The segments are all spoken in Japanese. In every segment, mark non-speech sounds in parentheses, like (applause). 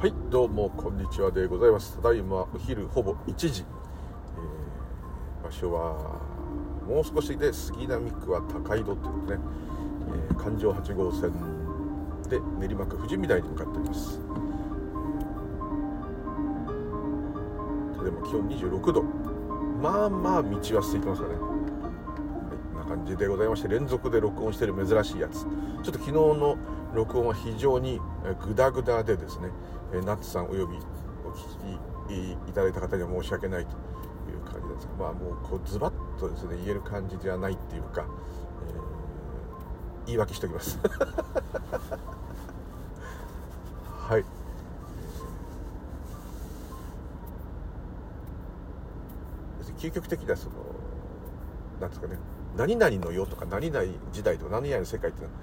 はいどうもこんにちはでございます。ただいまお昼ほぼ1時、えー、場所はもう少しで杉並区は高井戸ということでね、えー、環状8号線で練馬区富士見台に向かっております。でも気温26度。まあまあ道は空いてますかね。感じでございまして連続で録音している珍しいやつ。ちょっと昨日の録音は非常にグダグダでですねえナッツさんおよびお聞きいただいた方には申し訳ないという感じですがまあもうこうズバッとですね言える感じではないっていうか、えー、言い訳しておきます。(laughs) はい。究極的なそのなんですかね何々の世とか何々時代とか何々の世界っていうのは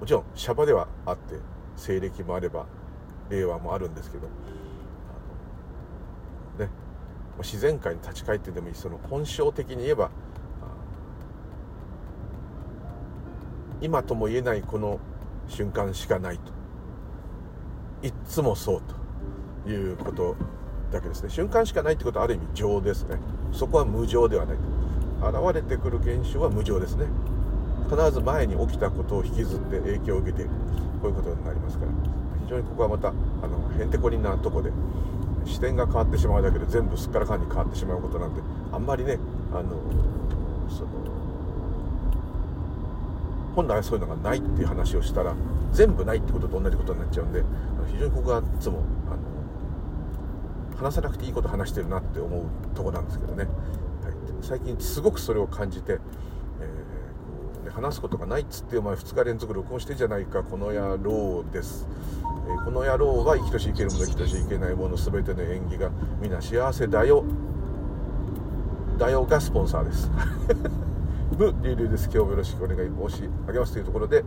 もちろんシャバではあって西暦もあれば令和もあるんですけどね自然界に立ち返ってでもいいその本性的に言えば今とも言えないこの瞬間しかないと。いっつもそうということだけですね。瞬間しかないってことはある意味情ですね。そこは無情ではない現れてくる現象は無常ですね。必ず前に起きたことを引きずって影響を受けているこういうことになりますから。常にここはまたあのへんてこりんなとこで視点が変わってしまうだけで全部すっからかんに変わってしまうことなんであんまりねあのその本来そういうのがないっていう話をしたら全部ないってことと同じことになっちゃうんで非常にここはいつもあの話さなくていいこと話してるなって思うとこなんですけどね。最近すごくそれを感じて、えー、こうね、話すことがないっつってお前2日連続録音してじゃないかこの野郎です、えー、この野郎は生きとし生けるもの生きとし生けないもの全ての演技が皆幸せだよ。だよがスポンサーです。ブリュウリュウです。今日もよろしくお願い申し上げますというところで、えー、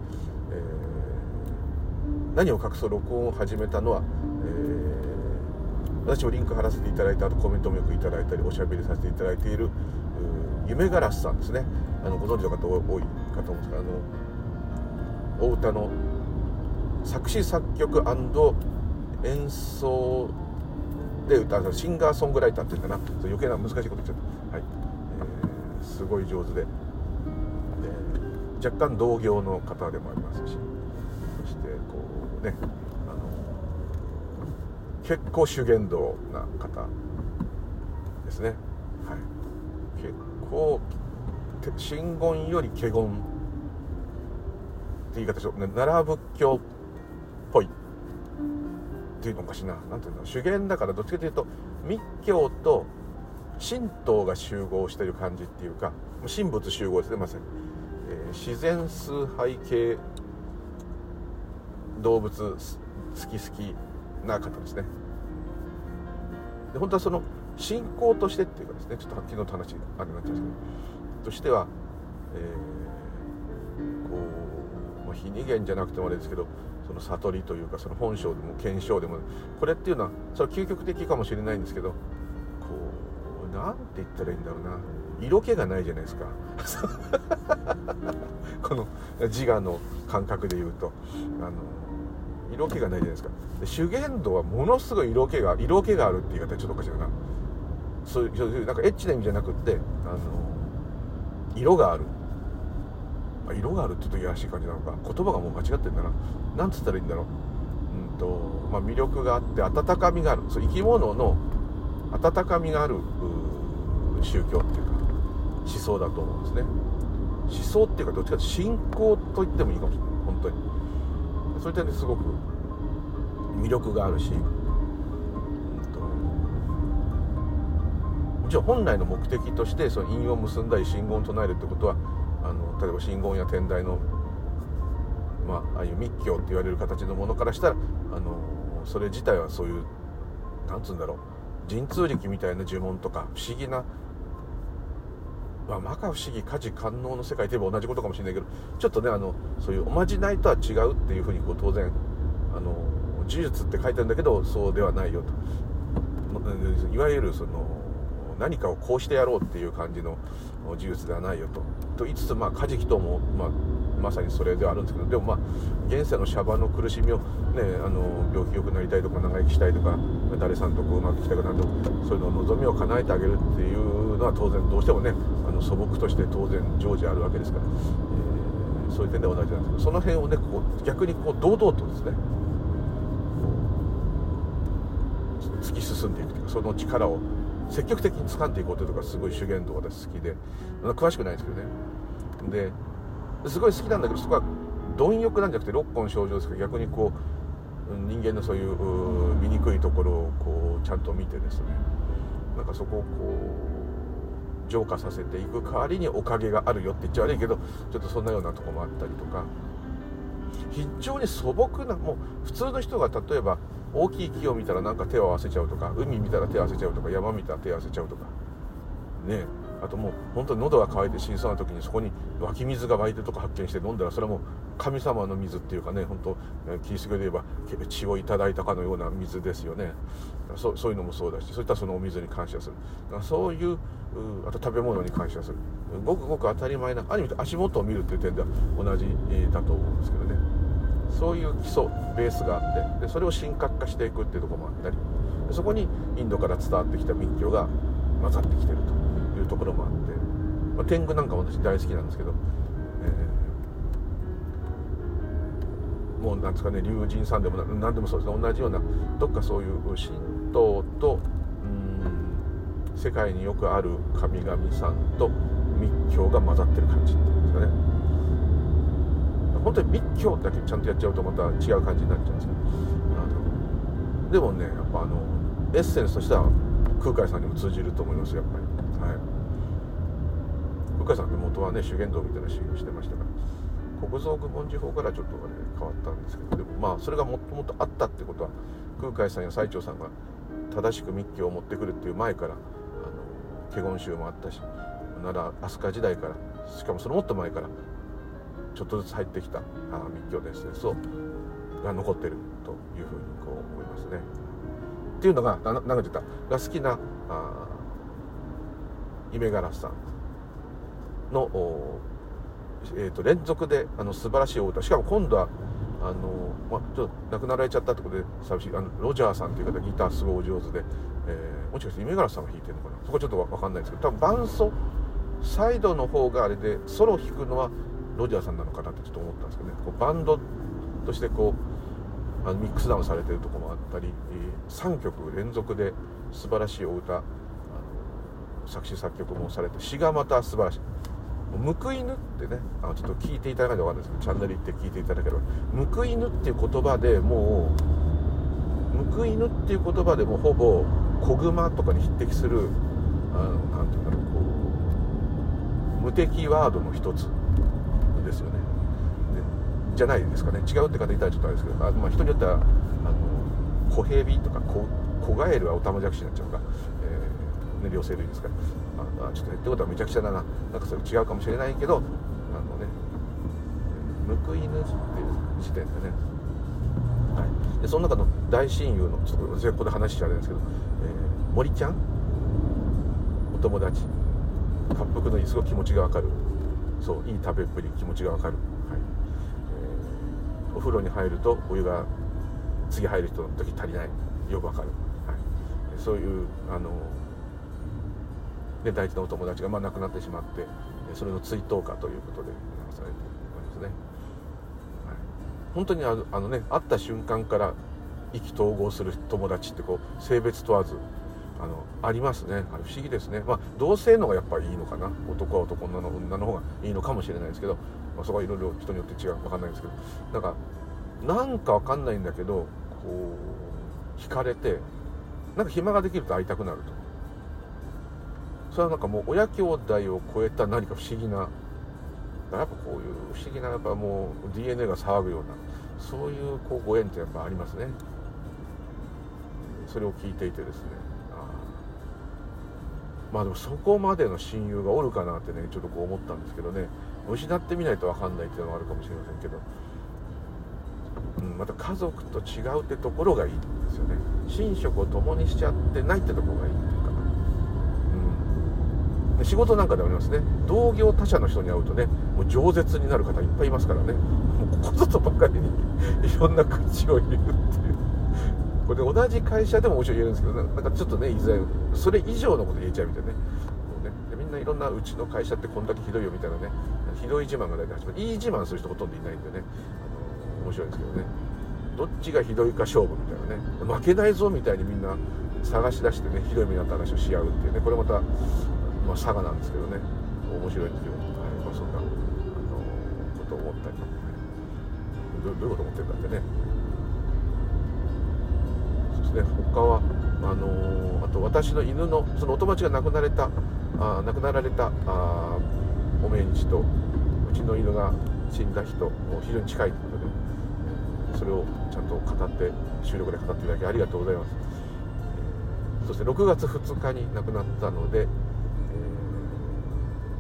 何を隠そう録音を始めたのは、えー、私もリンク貼らせていただいた後コメントもよくいただいたりおしゃべりさせていただいている夢ガラスさんですね。あのご存知の方多いかと思うんですがあのお歌の作詞作曲演奏で歌うシンガーソングライターっていうかな。余計な難しいこと言っちゃった、はい。えー、すごい上手で。で若干同業の方でもありますし。そしてこうねあの結構修験道な方ですね。はい。結こう真言より華厳って言い方でしよう、ね、奈良仏教ていうのかしな何ていう。の修験だからどっちかというと密教と神道が集合してる感じっていうか神仏集合ですねまさに、えー、自然崇拝系動物好き好きな方ですね。で本当はその信仰としてっていうかですねちょっと昨日の話あれになっちゃうんですけど。としては、えー、こう、まあ、非二元じゃなくてもあれですけどその悟りというかその本性でも検証でもこれっていうのはそれは究極的かもしれないんですけどこうなんて言ったらいいんだろうな。色気がないじゃないですか。(laughs) この自我の感覚で言うと。あの色気がないじゃないですか。で修験道はものすごい色気が色気があるって言い方ちょっとおかしいな。そういうなんかエッチな意味じゃなくってあの色がある。あ色があるって言うといやらしい感じなのか。言葉がもう間違ってんだな。何つったらいいんだろう。うんと、まあ、魅力があって温かみがある。そう生き物の温かみがある宗教っていうか思想だと思うんですね。思想っていうかどっちかというと信仰と言ってもいいかもしれない。本当に。そういった点ですごく魅力があるし。うんと、もちろん本来の目的としてその韻を結んだり信言を唱えるってことはあの例えば信言や天台の、まあ、あいう密教って言われる形のものからしたらあのそれ自体はそういうなんつうんだろう神通力みたいな呪文とか不思議なまあ、摩訶不思議家事官能の世界といえば同じことかもしれないけどちょっとねあのそういうおまじないとは違うっていうふうにこう当然あの呪術って書いてあるんだけどそうではないよと。いわゆるその何かをこうしてやろうっていう感じの事実ではないよと。と言いつつまあカジキとも、まあ、まさにそれではあるんですけどでもまあ現世のシャバの苦しみを、ね、あの病気良くなりたいとか長生きしたいとか誰さんとこううまくいきたくなるとそういうの望みを叶えてあげるっていうのは当然どうしてもねあの素朴として当然常時あるわけですから、えー、そういう点では同じなんですけどその辺をねこう逆にこう堂々とですね突き進んでいくというかその力を積極的に掴んでいこうというとかすごい修験道私好きで詳しくないですけどね。ですごい好きなんだけどそこは貪欲なんじゃなくて六根症状ですけど逆にこう人間のそういう醜いところをこうちゃんと見てですね。なんかそこをこう浄化させていく代わりにおかげがあるよって言っちゃ悪いけどちょっとそんなようなとこもあったりとか。非常に素朴なもう普通の人が例えば大きい木を見たらなんか手を合わせちゃうとか海見たら手を合わせちゃうとか山見たら手を合わせちゃうとか。ねあともう本当に喉が渇いて死にそうな時にそこに湧き水が湧いてるとか発見して飲んだらそれはもう神様の水っていうかね本当キリスト教で言えば血をいただいたかのような水ですよね。そそういうのもそうだしそういったそのお水に感謝する。そういうあと食べ物に感謝する。ごくごく当たり前なある意味足元を見るっていう点では同じだと思うんですけどね。そういう基礎ベースがあってでそれを神格化していくっていうところもあったりそこにインドから伝わってきた密教が混ざってきてるというところもあって、まあ、天狗なんかも私大好きなんですけど、えー、もうなんですかね龍神さんでも何でもそうですね同じようなどっかそういう神道と世界によくある神々さんと密教が混ざってる感じっていうんですかね。本当に密教だけちゃんとやっちゃうとまた違う感じになっちゃうんですけどあのでもねやっぱあのエッセンスとしては空海さんにも通じると思いますやっぱり、はい、空海さんって元はね修験道みたいな修行してましたから国蔵具文字法からちょっとあれ変わったんですけどでもまあそれがもっともっとあったってことは空海さんや最澄さんが正しく密教を持ってくるっていう前からあの華厳宗もあったし奈良飛鳥時代からしかもそのもっと前からちょっとずつ入ってきた密教伝説をが残ってるというふうにこう思いますね。っていうのが何か言ったが好きなあ夢ガラスさんの、えーと、連続であの素晴らしいお歌しかも今度はあの、まあ、ちょっと亡くなられちゃったってことで寂しいあのロジャーさんっていう方ギターすごいお上手で、えー、もしかして夢ガラスさんが弾いてるのかな？そこちょっと分かんないですけど多分伴奏サイドの方があれでソロ弾くのはロジャーさんなのかなってちょっと思ったんですけどねこうバンドとしてこうあのミックスダウンされてるとこもあったり、え、3曲連続で素晴らしいお歌あの作詞作曲もされて詩がまた素晴らしい「報い犬」ってねあのちょっと聞いていただかないと分かんないですけどチャンネル行って聞いていただければ「報い犬」っていう言葉でもう「報い犬」っていう言葉でもほぼ子熊とかに匹敵するあのなんていうんだろうこう無敵ワードの一つ。ですよね。じゃないですかね。違うって方いたらちょっとあれですけどあ、まあ、人によってはあの小蛇とか小小ガエルはオタマジャクシになっちゃうか、えー、ね、両生類ですから。あちょっとねってことはめちゃくちゃだな。なんかそれ違うかもしれないけどあのね報い犬っていう時点でね。はい、でその中の大親友のちょっと私はここで話しちゃあれですけど、えー、森ちゃん？お友達。滑腹のいいすごい気持ちが分かる。そういい食べっぷり気持ちがわかる、はい。えー、お風呂に入るとお湯が次入る人の時足りない。よくわかる、はい、そういうあの、ね、大事なお友達がまあ亡くなってしまってそれの追悼歌ということで流されておりますね、はい、本当にあのあのね会った瞬間から意気投合する友達ってこう性別問わずあのありますね。あれ不思議ですね。まあ同性のがやっぱりいいのかな。男は男女の女の方がいいのかもしれないですけど、まあ、そこはいろいろ人によって違う。分かんないですけど。なんかなんか分かんないんだけどこう惹かれてなんか暇ができると会いたくなると。それはなんかもう親兄弟を超えた何か不思議なやっぱこういう不思議なやっぱもう DNA が騒ぐようなそういうこうご縁ってやっぱありますね。それを聞いていてですね。まあでもそこまでの親友がおるかなってねちょっとこう思ったんですけどね。失ってみないと分かんないっていうのはあるかもしれませんけど、うん、また家族と違うってところがいいんですよね。寝食を共にしちゃってないってところがいいっていうか、うん。仕事なんかでありますね。同業他社の人に会うとねもう饒舌になる方いっぱいいますからね。もうここぞとばかりにいろんな口を言うっていう。これで同じ会社でももちろん言えるんですけどなんかちょっとね以前それ以上のこと言えちゃうみたいなね。ね。みんないろんなうちの会社ってこんだけひどいよみたいなね。ひどい自慢が大体始まる。いい自慢する人ほとんどいないんでね。あの面白いんですけどね。どっちがひどいか勝負みたいなね。負けないぞみたいにみんな探し出してねひどい目になった話をし合うっていうね。これまた、まあ、佐賀なんですけどね。面白いんですよ、はい。まあ、そんなあのことを思ったり。どどういうこと思ってるんだってね。ですね。他はあのあと私の犬のそのお友達が亡くなれたあ亡くなられたあお命日とうちの犬が死んだ人も非常に近いということでそれをちゃんと語って収録で語っていただきありがとうございます。そして6月2日に亡くなったので、え、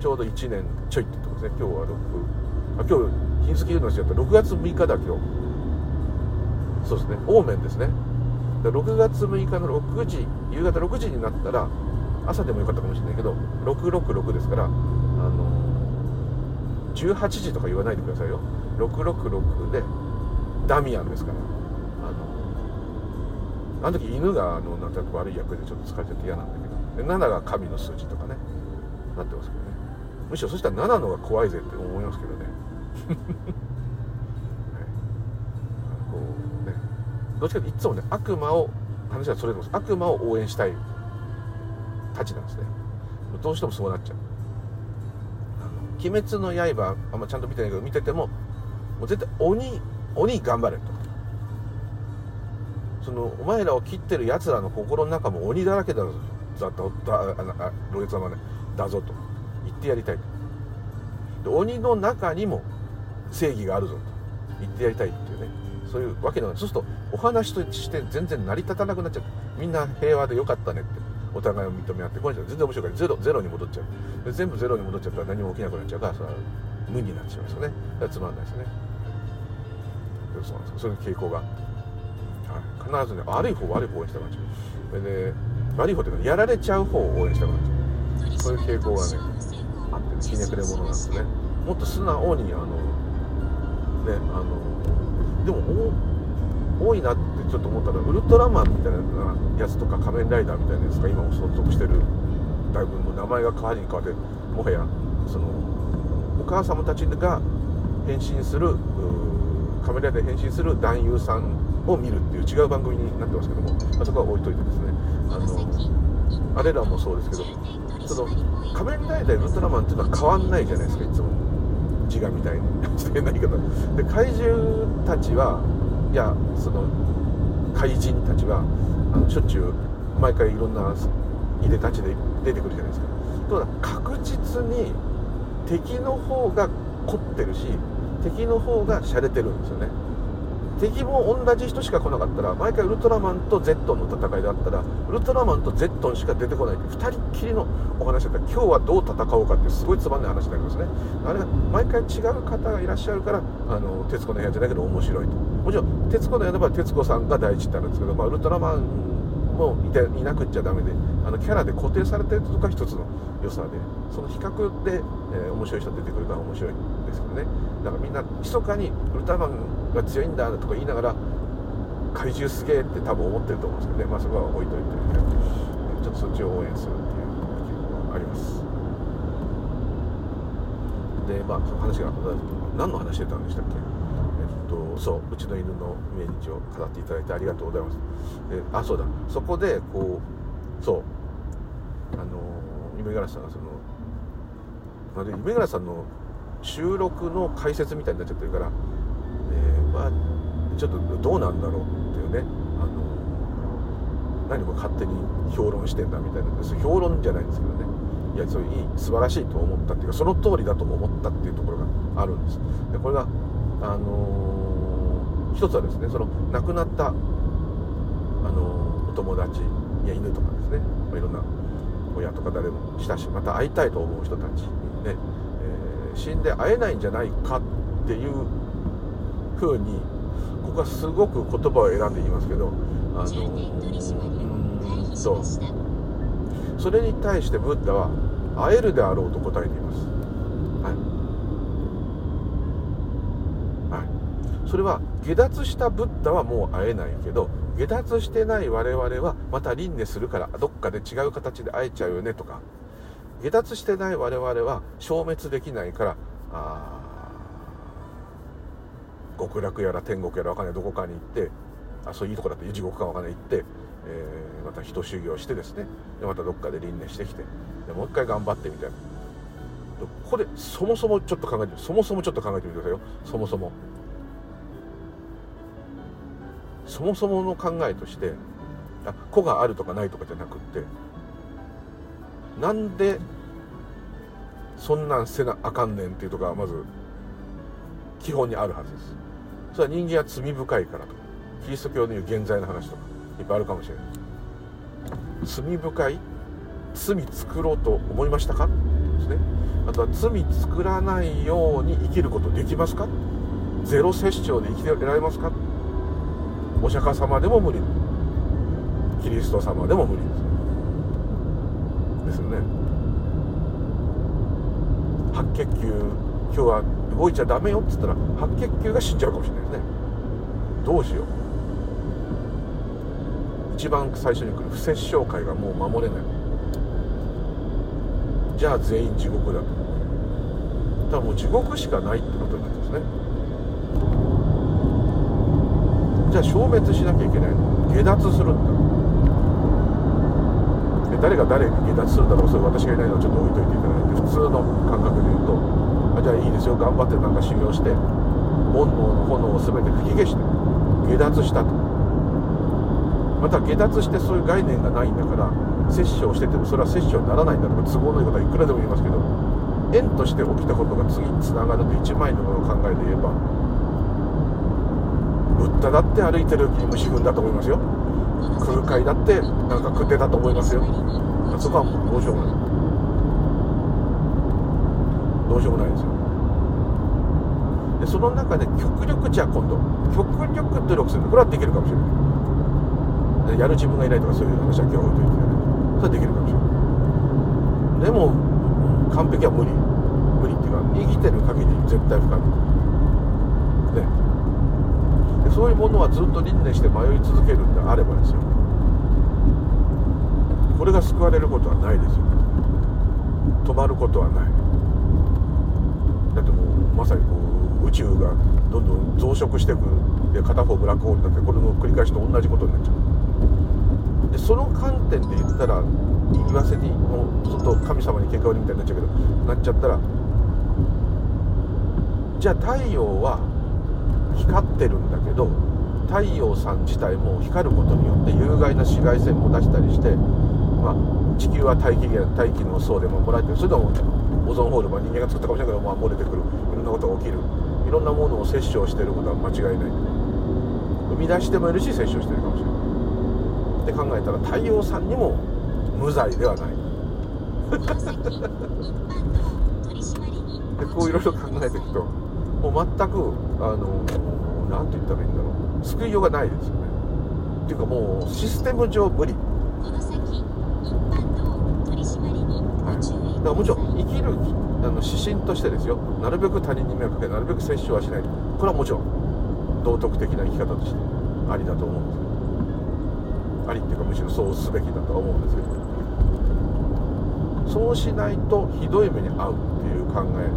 ちょうど1年ちょいってとこですね。今日は6あ今日日付言うのしちゃった。6月6日だ今日。そうですね。オーメンですね。6月6日の6時夕方6時になったら朝でもよかったかもしれないけど666ですからあの18時とか言わないでくださいよ。666でダミアンですから。あのあの時犬があのなんとなく悪い役でちょっと疲れちゃって嫌なんだけどで7が神の数字とかねなってますけどね。むしろそしたら7のが怖いぜって思いますけどねはい、こうねどっちかというといつもね悪魔を話はそれでも悪魔を応援したいたちなんですね。どうしてもそうなっちゃう「鬼滅の刃」あんまちゃんと見てないけど見ててももう絶対鬼鬼頑張れと。そのお前らを切ってるやつらの心の中も鬼だらけだぞだだだロレツ様ね。だぞと。言ってやりたいと。で鬼の中にも正義があるぞと。言ってやりたいっていうね。そういうわけのそうするとお話として全然成り立たなくなっちゃう。みんな平和でよかったねってお互いを認め合ってこれじゃ全然面白いからゼロゼロに戻っちゃう。で全部ゼロに戻っちゃったら何も起きなくなっちゃうからそれは無になっちゃいますよねつまんないですね。そうなんですそういう傾向が、はい、必ずね悪い方悪い方を応援したくなっちゃうそれで悪い方っていうかやられちゃう方を応援したくなっちゃうそういう傾向がねあってねひねくれ者なんですね。もっと素直にあのねあのでも多いなってちょっと思ったのはウルトラマンみたいなやつとか仮面ライダーみたいなやつが今も存続してるだいぶもう名前が変わりに変わってもはやそのお母様たちが変身する仮面ライダーで変身する男優さんを見るっていう違う番組になってますけども、まあ、そこは置いといてですね。あのあれらもそうですけどその仮面ライダーウルトラマンっていうのは変わんないじゃないですかいつも自我みたいにしてないけどで怪獣たちはいやその怪人たちはあのしょっちゅう毎回いろんないでたちで出てくるじゃないですか。ただ確実に敵の方が凝ってるし敵の方が洒落てるんですよね。敵も同じ人しか来なかったら毎回ウルトラマンとゼットンの戦いだったらウルトラマンとゼットンしか出てこない。って2人っきりのお話だったら今日はどう戦おうかってすごいつまんない話になりますね。あれ毎回違う方がいらっしゃるからあの徹子の部屋じゃないけど面白いと。もちろん徹子の部屋では徹子さんが第一ってあるんですけど、まあ、ウルトラマンもいていなくっちゃダメであのキャラで固定されてるとか一つの良さでその比較で、えー、面白い人出てくるから面白いんですけどね。だからみんな密かにウルトラマンが強いんだとか言いながら怪獣すげえって多分思ってると思うんですけどね。まあそこは置いといて、ね、ちょっとそっちを応援するっていう。傾向がありますでまあその話が何の話してたんでしたっけ？えっとそううちの犬の命日を語っていただいてありがとうございます。であそうだ。そこでこうそう。あの夢柄さんがそのまるで夢柄さんの収録の解説みたいになっちゃってるから、えー、まあちょっとどうなんだろうっていうねあの何も勝手に評論してんだみたいな評論じゃないんですけどね。いやそれいい素晴らしいと思ったっていうかその通りだとも思ったっていうところがあるんです。でこれがあのー、一つはですねその亡くなった、あのー、お友達や犬とかですね、ま、いろんな親とか誰も親しまた会いたいと思う人たちね、えー、死んで会えないんじゃないかっていう風にここはすごく言葉を選んで言いますけどあのうんとそれに対してブッダは会えるであろうと答えています。はい、はい、それは下脱したブッダはもう会えないけど下脱してない我々はまた輪廻するからどっかで違う形で会えちゃうよねとか。下脱してない我々は消滅できないからあ極楽やら天国やら分かんないどこかに行ってあそういうとこだって地獄か分かんない行って、えー、また人修行してですね。でまたどっかで輪廻してきてでもう一回頑張ってみたい。なここでそもそもちょっと考えてそもそもちょっと考えてみてくださいよ。そもそも。そもそもの考えとしてあ子があるとかないとかじゃなくってなんでそんなんせなあかんねんっていうとこがまず基本にあるはずです。それは人間は罪深いからとかキリスト教の言う現在の話とかいっぱいあるかもしれない罪深い罪作ろうと思いましたか？ですね。あとは罪作らないように生きることできますか？ゼロ摂生で生きてられますか？お釈迦様でも無理。キリスト様でも無理。ですですよね。白血球今日は動いちゃダメよっつったら白血球が死んじゃうかもしれないですね。どうしよう。一番最初に来る不殺生会がもう守れない。じゃあ全員地獄だと。ただもう地獄しかないってことになってますね。じゃあ消滅しなきゃいけないの。下脱するんだ誰が誰に下脱するんだろう。それ私がいないのはちょっと置いといていただいて。普通の感覚で言うと。あじゃあいいですよ。頑張ってなんか修行して。煩悩の炎を全て吹き消して。下脱したと。また下脱してそういう概念がないんだから摂取をしててもそれは摂取にならないんだとか都合のいいことはいくらでも言いますけど縁として起きたことが次につながると一枚のものを考えて言えばブッダだって歩いてる時に虫踏んだと思いますよ。空海だってなんか食ってたと思いますよ。そこはもうどうしようもない。どうしようもないですよ。でその中で極力じゃあ今度極力努力する。これはできるかもしれない。やる自分がいないとかそういう話は今日置いといてねそれはできるかもしれない。でも完璧は無理。無理っていうか生きてる限り絶対不可能。そういうものはずっと輪廻して迷い続けるんであればですよ。これが救われることはないですよ。止まることはない。だってもうまさにこう宇宙がどんどん増殖していくで片方ブラックホールになってこれの繰り返しと同じことになっちゃう。でその観点で言ったら言わせにもうちょっと神様に喧嘩売りみたいになっちゃうけどなっちゃったらじゃあ太陽は光ってるんだけど太陽さん自体も光ることによって有害な紫外線も出したりして、まあ、地球は大気大気の層で守られてる。それでもオゾンホール、まあ、人間が作ったかもしれないけど、まあ、漏れてくる。いろんなことが起きる。いろんなものを摂取してることは間違いない。生み出してもいるし摂取してるかもしれない。って考えたら太陽さんにも無罪ではない。でこういろいろ考えていくともう全くあの何て言ったらいいんだろう。救いようがないですよね。っていうかもうシステム上無理。はい、だからもちろん生きるあの指針としてですよ。なるべく他人に迷惑かけなるべく摂取はしない。これはもちろん道徳的な生き方としてありだと思うんです。ありっていうかむしろそうすべきだとは思うんですけど。そうしないとひどい目に遭うっていう考え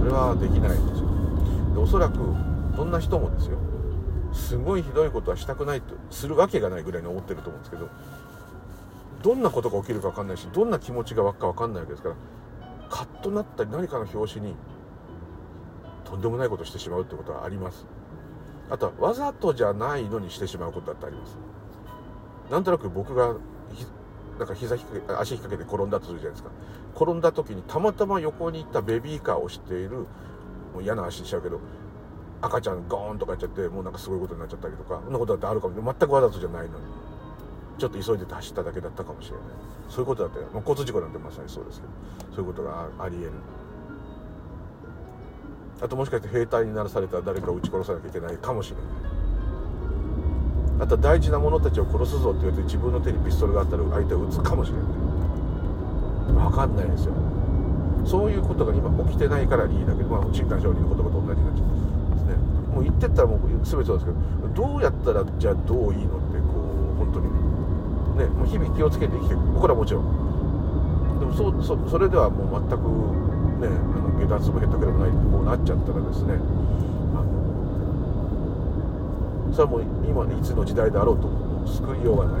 それはできないんですよ。でおそらくどんな人もですよ。すごいひどいことはしたくないとするわけがないぐらいに思ってると思うんですけどどんなことが起きるか分かんないしどんな気持ちが湧くか分かんないわけですからカッとなったり何かの拍子にとんでもないことしてしまうってことはあります。あとはわざとじゃないのにしてしまうことだってあります。なんとなく僕がなんか膝引か足引っ掛けて転んだとするじゃないですか。転んだ時にたまたま横に行ったベビーカーをしているもう嫌な足しちゃうけど赤ちゃんゴーンとかやっちゃってもうなんかすごいことになっちゃったりとかそんなことだってあるかも。全くわざとじゃないのに。ちょっと急いでて走っただけだったかもしれない。そういうことだったよ、まあ、交通事故なんてまさにそうですけど。そういうことがありえる。あともしかして兵隊にならされたら誰かを撃ち殺さなきゃいけないかもしれない。あと大事な者たちを殺すぞって言われて自分の手にピストルがあったら相手を撃つかもしれない。分かんないですよ。そういうことが今起きてないからいいだけど、まあ、新刊承認の言葉と同じになっちゃうんですね。もう言ってったらもう全てそうですけどどうやったらじゃあどういいのってこう本当にねもう日々気をつけて生きていく。これはもちろん。でもそうそそれではもう全くねあの下脱もへったくれもないこうなっちゃったらですねあのそれはもう今いつの時代であろうと救いようがない。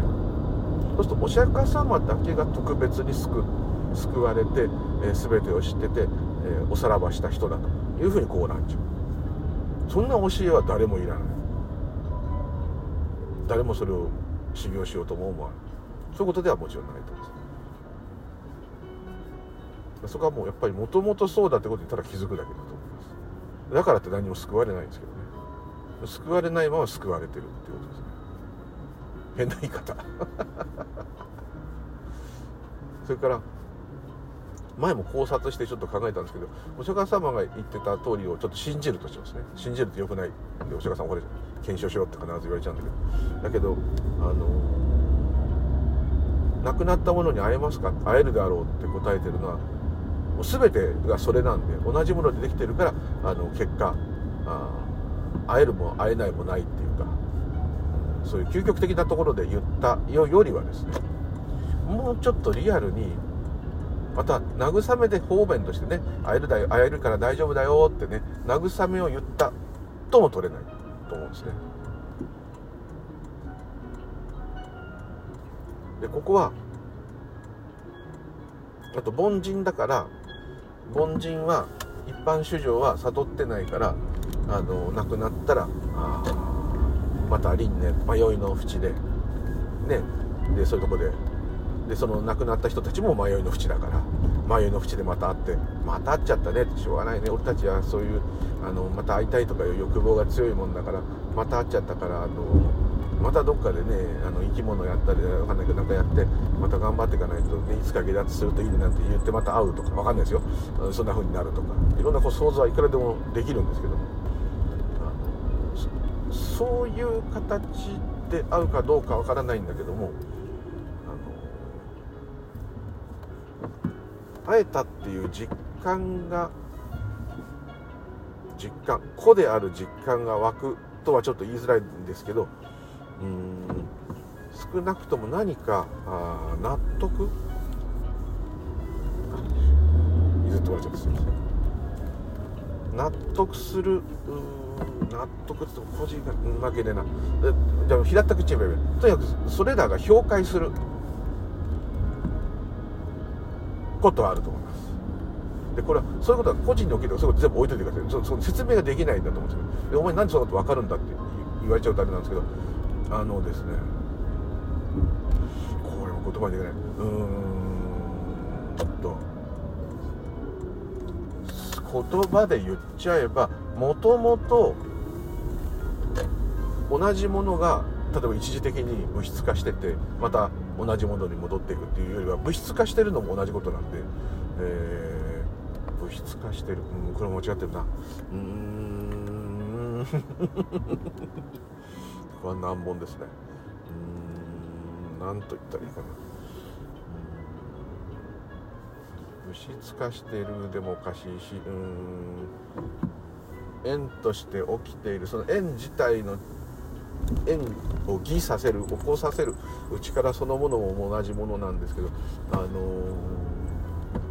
そうするとお釈迦様だけが特別に救って救われて、えー、全てを知ってて、えー、おさらばした人だというふうにこうなっちゃうそんな教えは誰もいらない。誰もそれを修行しようとも思わない。そういうことではもちろんないと思います。そこはもうやっぱりもともとそうだってことにただ気づくだけだと思います。だからって何も救われないんですけどね。救われないまま救われてるっていうことですね。変な言い方。(laughs) それから前も考察してちょっと考えたんですけどお釈迦様が言ってた通りをちょっと信じるとしますね。信じるってよくない。でお釈迦様これ検証しろって必ず言われちゃうんだけど。だけどあの亡くなったものに会えますか？会えるであろうって答えてるのはもう全てがそれなんで同じものでできてるからあの結果あ会えるも会えないもないっていうかそういう究極的なところで言ったよりはですねもうちょっとリアルにまた慰めで方便としてね会えるだよ会えるから大丈夫だよってね慰めを言ったとも取れないと思うんですね。でここはあと凡人だから凡人は一般主情は悟ってないからあの亡くなったらまた輪廻迷いの淵でねでそういうとこででその亡くなった人たちも迷いの淵だから迷いの淵でまた会ってまた会っちゃったねってしょうがないね。俺たちはそういうあのまた会いたいとかいう欲望が強いもんだからまた会っちゃったからあのまたどっかでねあの生き物やったりわかんないけどなんかやってまた頑張っていかないと、ね、いつか下脱するといいねなんて言ってまた会うとかわかんないですよ。そんな風になるとか。いろんなこう想像はいくらでもできるんですけど。もそういう形で会うかどうかわからないんだけども会えたっていう実感が実感個である実感が湧くとはちょっと言いづらいんですけどうん少なくとも何かあ納得？譲ってもらっちゃってすみません。納得する納得って個人が負けでな。でも平たく言っちゃえばいいとにかくそれらが評価する。ことはあると思います。でこれはそういうことは個人に起きるそういうこと全部置いといてください。そその説明ができないんだと思うんですけどでお前なんでそんなこと分かるんだって言われちゃうとあれなんですけどあのですねこれも言葉にできない。うーんと言葉で言っちゃえばもともと同じものが例えば一時的に物質化しててまた同じものに戻っていくっていうよりは物質化してるのも同じことなんで、えー、物質化してる。うんこれ間違ってるな。うーん。これは難問ですね。うーん。何と言ったらいいかな。物質化してるでもおかしいしうーん。円として起きているその円自体の縁を偽させる起こさせる力そのものも同じものなんですけどあのー、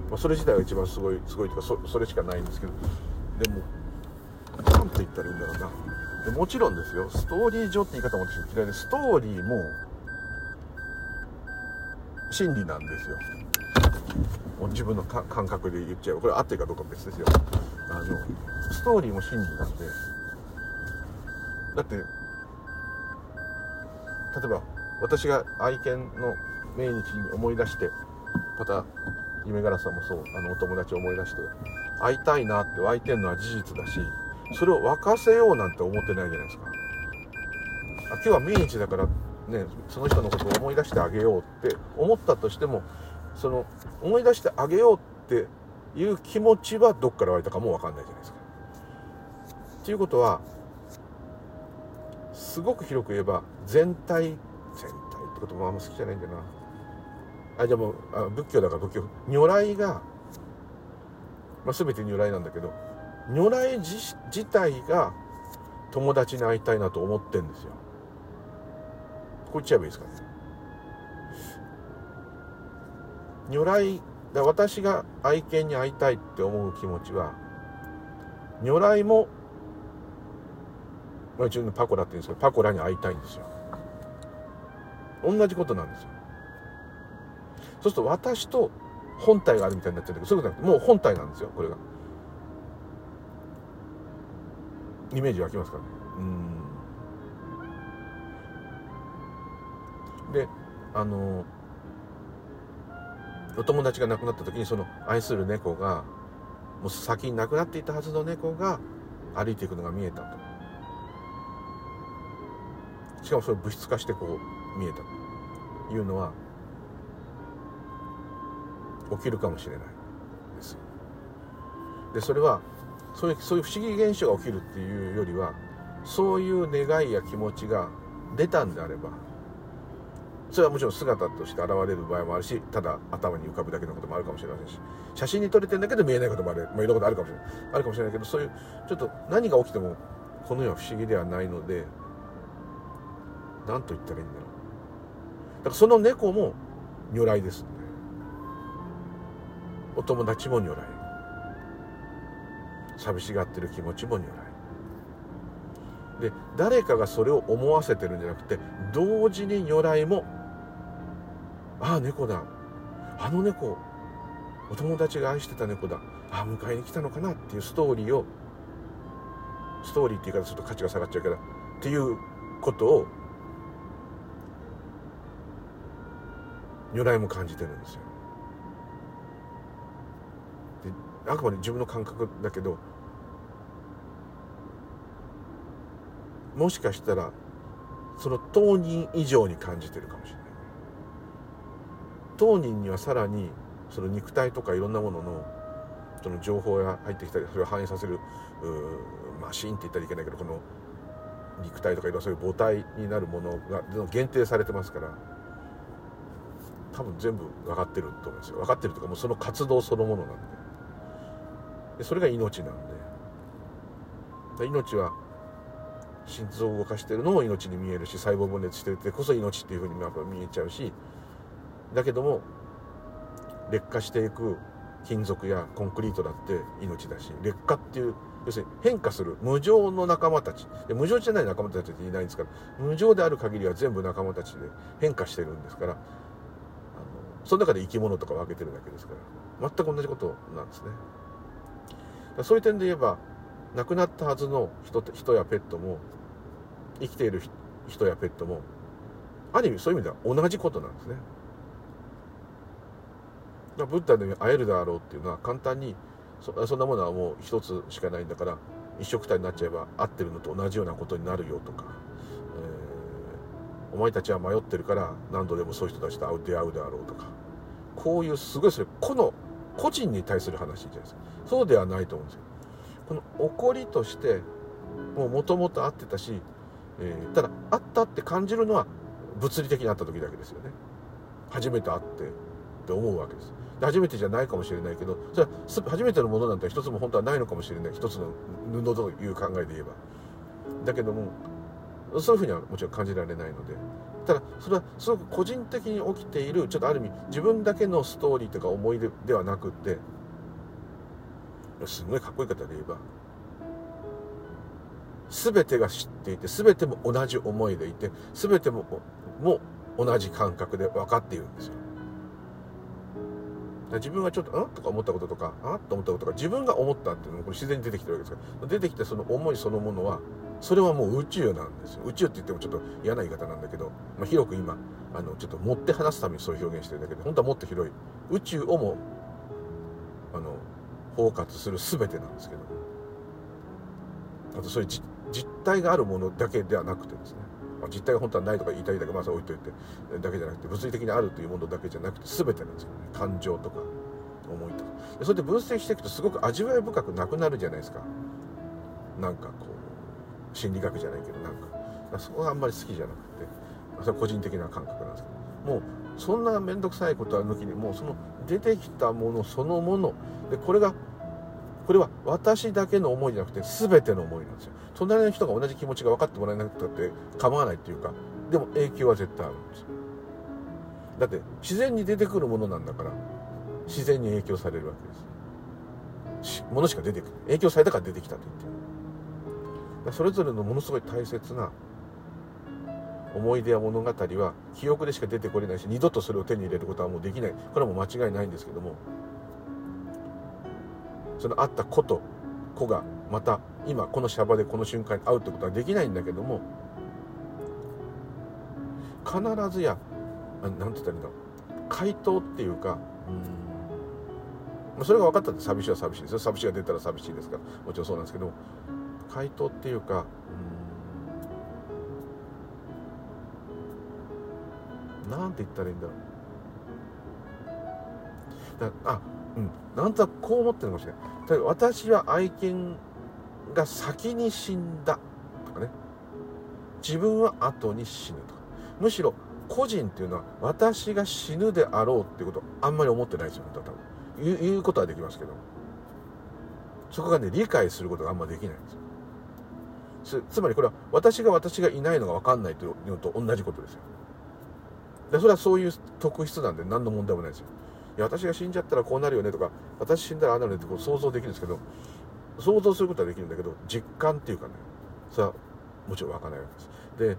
まあ、それ自体が一番すごいすごいというかそそれしかないんですけどでも何て言ったらいいんだろうな。でもちろんですよ。ストーリー上って言い方も私嫌いでストーリーも真理なんですよ。自分の感覚で言っちゃうこれ合ってるかどうか別ですよ。あのストーリーも真理なんで。だって例えば私が愛犬の命日に思い出してまた夢ガラさんもそうあのお友達を思い出して会いたいなって湧いてるのは事実だしそれを沸かせようなんて思ってないじゃないですかあ今日は命日だからねその人のことを思い出してあげようって思ったとしてもその思い出してあげようっていう気持ちはどっから湧いたかも分かんないじゃないですか。っていうことはすごく広く言えば全体全体ってこともあんま好きじゃないんだよな。あでもあ仏教だから仏教。如来が、まあ、全て如来なんだけど如来自自体が友達に会いたいなと思ってんですよ。こう言っちゃえばいいですかね。如来だ私が愛犬に会いたいって思う気持ちは如来もまあ、一応パコラって言うんですけどパコラに会いたいんですよ。同じことなんですよ。そうすると私と本体があるみたいになっちゃうんだけどそうじゃなくてもう本体なんですよこれが。イメージ湧きますかね。うん。であのお友達が亡くなった時にその愛する猫がもう先に亡くなっていたはずの猫が歩いていくのが見えたと。しかもそれを物質化してこう見えたというのは起きるかもしれないですでそれはそういうそういう不思議現象が起きるっていうよりはそういう願いや気持ちが出たんであればそれはもちろん姿として現れる場合もあるしただ頭に浮かぶだけのこともあるかもしれませんし写真に撮れてるんだけど見えないこともある、まあ、いろんなことあるかもしれないあるかもしれないけどそういうちょっと何が起きてもこの世は不思議ではないので何と言ったらいいんだろう。だからその猫も如来ですね。お友達も如来。寂しがってる気持ちも如来。で誰かがそれを思わせてるんじゃなくて同時に如来もああ猫だ。あの猫お友達が愛してた猫だ。ああ迎えに来たのかな？っていうストーリーをストーリーっていう言い方すると価値が下がっちゃうけどっていうことを如来も感じてるんですよ。であくまで自分の感覚だけどもしかしたらその当人以上に感じてるかもしれない。当人にはさらにその肉体とかいろんなもののその情報が入ってきたりそれを反映させるマシンって言ったらいけないけどこの肉体とかいろんなそういう母体になるものが限定されてますから多分全部分かってると思うんですよ。分かってるというかもうその活動そのものなんで。でそれが命なんで。で命は心臓を動かしてるのも命に見えるし細胞分裂してるってこそ命っていうふうにやっぱ見えちゃうし。だけども劣化していく金属やコンクリートだって命だし劣化っていう要するに変化する無常の仲間たち。無常じゃない仲間たちっていないんですから無常である限りは全部仲間たちで変化してるんですからその中で生き物とか分けてるだけですから。全く同じことなんですね。そういう点で言えば亡くなったはずの人人やペットも生きている人やペットもある意味そういう意味では同じことなんですね。ブッダに会えるであろうっていうのは簡単にそそんなものはもう一つしかないんだから一緒くたになっちゃえば合ってるのと同じようなことになるよとか、お前たちは迷ってるから何度でもそういう人たちと会う出会うであろうとか。こういうすごいそれ個の個人に対する話じゃないですか。そうではないと思うんですよ。この怒りとしてもうもともと会ってたし、えー、ただ会ったって感じるのは物理的に会った時だけですよね。初めて会ってって思うわけです。初めてじゃないかもしれないけどそれは初めてのものなんて一つも本当はないのかもしれない。一つの布という考えで言えば。だけどもそういうふうにはもちろん感じられないので。ただそれはすごく個人的に起きているちょっとある意味自分だけのストーリーとか思い出ではなくって。すごいかっこいい方で言えば全てが知っていて全ても同じ思いでいて全てもも同じ感覚で分かっているんですよ。自分がちょっと、んとか思ったこととか、あと思ったこととか、自分が思ったっていうのもこれ自然に出てきてるわけですから、出てきてその思いそのものは、それはもう宇宙なんですよ。宇宙って言ってもちょっと嫌な言い方なんだけど、まあ、広く今、あの、ちょっと持って話すためにそういう表現してるだけで、本当はもっと広い。宇宙をも、あの、包括する全てなんですけど、あとそういう実体があるものだけではなくてですね、まあ、実体が本当はないとか言いたいだけまあそ置いといてだけじゃなくて物理的にあるというものだけじゃなくて全てなんですよね。感情とか思いとか。でそれで分析していくとすごく味わい深くなくなるじゃないですか。なんかこう。心理学じゃないけどなんかそこがあんまり好きじゃなくてそれは個人的な感覚なんですけどもうそんな面倒くさいことは抜きにもうその出てきたものそのものでこれがこれは私だけの思いじゃなくて全ての思いなんですよ。隣の人が同じ気持ちが分かってもらえなくたって構わないっていうかでも影響は絶対あるんですよ。だって自然に出てくるものなんだから自然に影響されるわけです。ものしか出てくる。影響されたから出てきたと言ってる。それぞれのものすごい大切な思い出や物語は記憶でしか出てこれないし二度とそれを手に入れることはもうできない。これはもう間違いないんですけどもその会った子と子がまた今このシャバでこの瞬間に会うってことはできないんだけども必ずや何て言ったらいいんだろう。回答っていうかうんそれが分かったって寂しいは寂しいですよ。寂しいが出たら寂しいですからもちろんそうなんですけど回答っていうかうんなんて言ったらいいんだろう。だあうん、なんとなくこう思ってるかもしれない。私は愛犬が先に死んだとかね。自分は後に死ぬとか。むしろ個人っていうのは私が死ぬであろうっていうことあんまり思ってないですよ多分言う言うことはできますけど。そこがね理解することがあんまできないんですよ。つまりこれは私が私がいないのが分かんないというのと同じことですよ。でそれはそういう特質なんで何の問題もないですよ。いや私が死んじゃったらこうなるよねとか私死んだらああなるねってこう想像できるんですけど想像することはできるんだけど実感っていうかねそれはもちろん湧かないわけです。で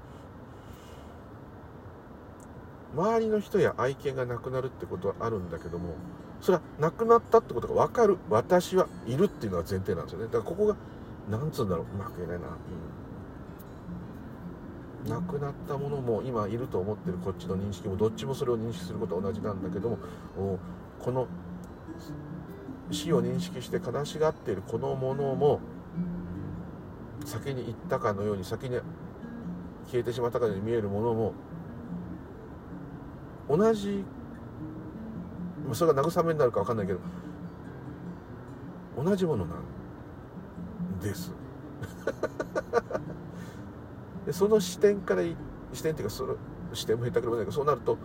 周りの人や愛犬が亡くなるってことはあるんだけどもそれは亡くなったってことが分かる私はいるっていうのが前提なんですよね。だからここがなんつうんだろううまく言えないな、うん、亡くなったものも今いると思ってるこっちの認識もどっちもそれを認識することは同じなんだけどもこの死を認識して悲しがっているこのものも先に行ったかのように先に消えてしまったかのように見えるものも同じそれが慰めになるか分かんないけど同じものなんです。(laughs) でその視点から視点っていうかその視点も下手くれもないけどそうなると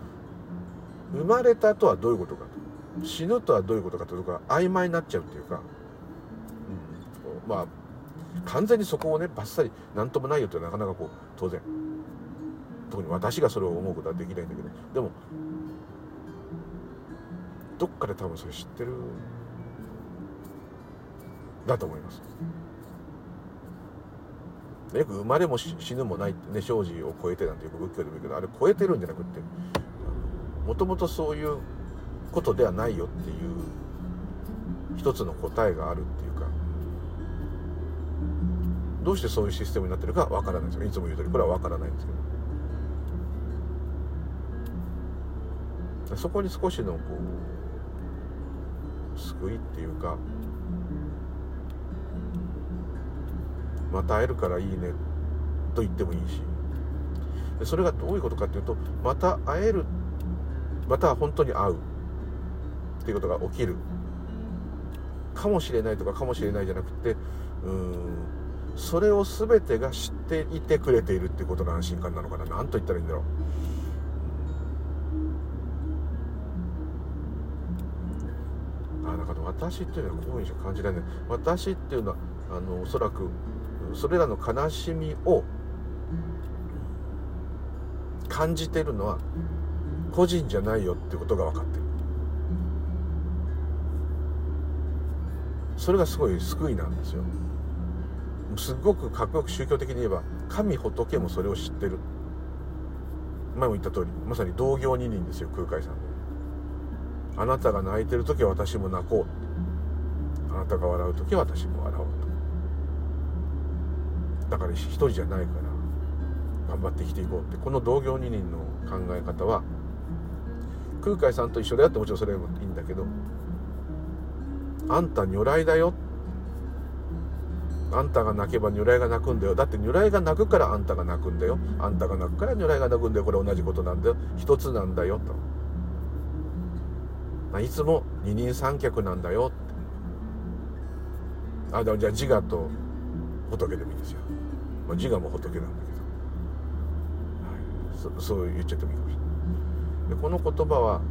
生まれたとはどういうことかと。死ぬとはどういうことかというか曖昧になっちゃうっていうか、うん、まあ完全にそこをねバッサリ何ともないよってなかなかこう当然。特に私がそれを思うことはできないんだけど。でもどっかで多分それ知ってるだと思います。よく生まれも死ぬもないってね生死を超えてなんてよく仏教でも言うけどあれ超えてるんじゃなくってもともとそういうことではないよっていう一つの答えがあるっていうかどうしてそういうシステムになってるかわからないですよ。いつも言う通りこれはわからないんですけど。そこに少しのこう救いっていうかまた会えるからいいねと言ってもいいし。それがどういうことかっていうとまた会えるまた本当に会うっていうことが起きる。かもしれないとかかもしれないじゃなくてうんそれを全てが知っていてくれているっていうことの安心感なのかな。何と言ったらいいんだろう。あなんか私っていうのはこういうふうに感じられない。私っていうのはあのおそらくそれらの悲しみを感じてるのは個人じゃないよってことが分かってる。それがすごい救いなんですよ。すごくかっこよく宗教的に言えば神仏もそれを知ってる。前も言った通りまさに同業二人ですよ空海さんあなたが泣いてる時は私も泣こう。あなたが笑う時は私も笑おうと。だから一人じゃないから頑張って生きていこうって。この同業二人の考え方は空海さんと一緒であってもちろんそれもいいんだけどあんた如来だよ。あんたが泣けば如来が泣くんだよ。だって如来が泣くからあんたが泣くんだよ。あんたが泣くから如来が泣くんだよ。これ同じことなんだよ。一つなんだよと。まあ、いつも二人三脚なんだよって。あじゃあ自我と仏でもいいですよ、まあ、自我も仏なんだけど、はい、そそう言っちゃってもいいかもしれない。でこの言葉は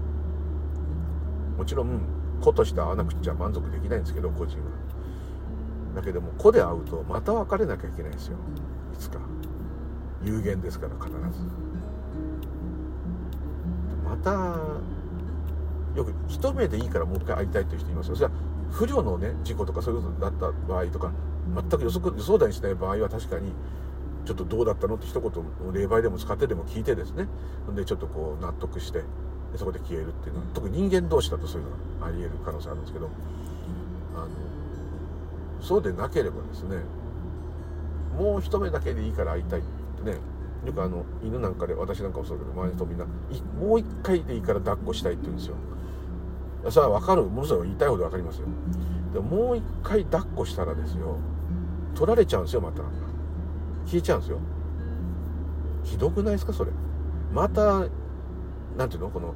もちろん子として会わなくちゃ満足できないんですけど個人は。だけども子で会うとまた別れなきゃいけないんですよ。いつか。有限ですから必ず。またよく一目でいいからもう一回会いたいという人いますよ。それは不慮のね事故とかそういうことだった場合とか全く予測予想だにしない場合は確かにちょっとどうだったのって一言霊媒でも使ってでも聞いてですね。でちょっとこう納得してそこで消えるっていうのは特に人間同士だとそういうのがありえる可能性あるんですけどあのそうでなければですねもう一目だけでいいから会いたいってねよくあの犬なんかで私なんかもそうだけど周りの人みんなもう一回でいいから抱っこしたいって言うんですよ。それは分かる。ものすごい言いたいほど分かりますよ。でももう一回抱っこしたらですよ取られちゃうんですよまた。消えちゃうんですよ。ひどくないですかそれ。また何ていうのこの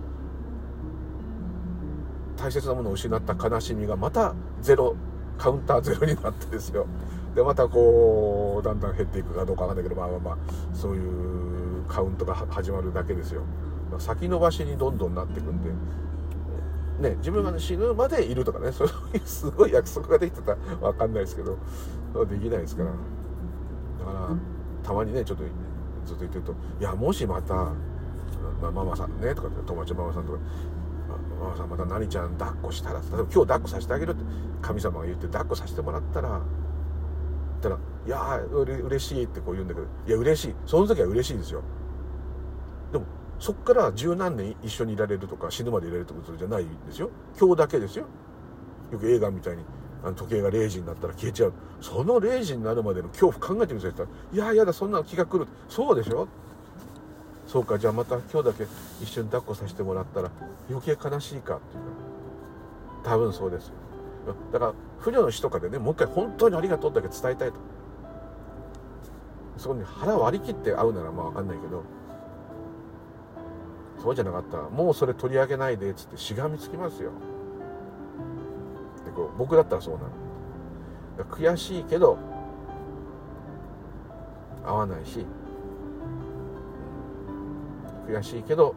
大切なものを失った悲しみがまたゼロカウンター (laughs) ゼロになってですよ。でまたこうだんだん減っていくかどうかわかんないけどまあまあまあそういうカウントが始まるだけですよ。先延ばしにどんどんなっていくんでね、自分が、ね、死ぬまでいるとかねそういうすごい約束ができてたら分かんないですけどできないですから。だからたまにねちょっとずっと言ってると「いやもしまた、まあ、ママさんね」とか友達のママさんとか「ママさんまた何ちゃん抱っこしたら」例えば今日抱っこさせてあげるって神様が言って抱っこさせてもらったらったら「いやうれ嬉しい」ってこう言うんだけど「いや嬉しい。その時は嬉しいですよ」そっから十何年一緒にいられるとか死ぬまでいられるってことじゃないんですよ。今日だけですよ。よく映画みたいにあの時計が0時になったら消えちゃう。その0時になるまでの恐怖考えてみてくださいやいやだそんな気が来るそうでしょ。そうかじゃあまた今日だけ一緒に抱っこさせてもらったら余計悲しいかっていうか。多分そうですよ。だから不慮の死とかでねもう一回本当にありがとうだけ伝えたいと。そこに腹割り切って会うならまあ分かんないけど。そうじゃなかった。らもうそれ取り上げないでっつってしがみつきますよ。でこう僕だったらそうなる悔しいけど合わないし悔しいけど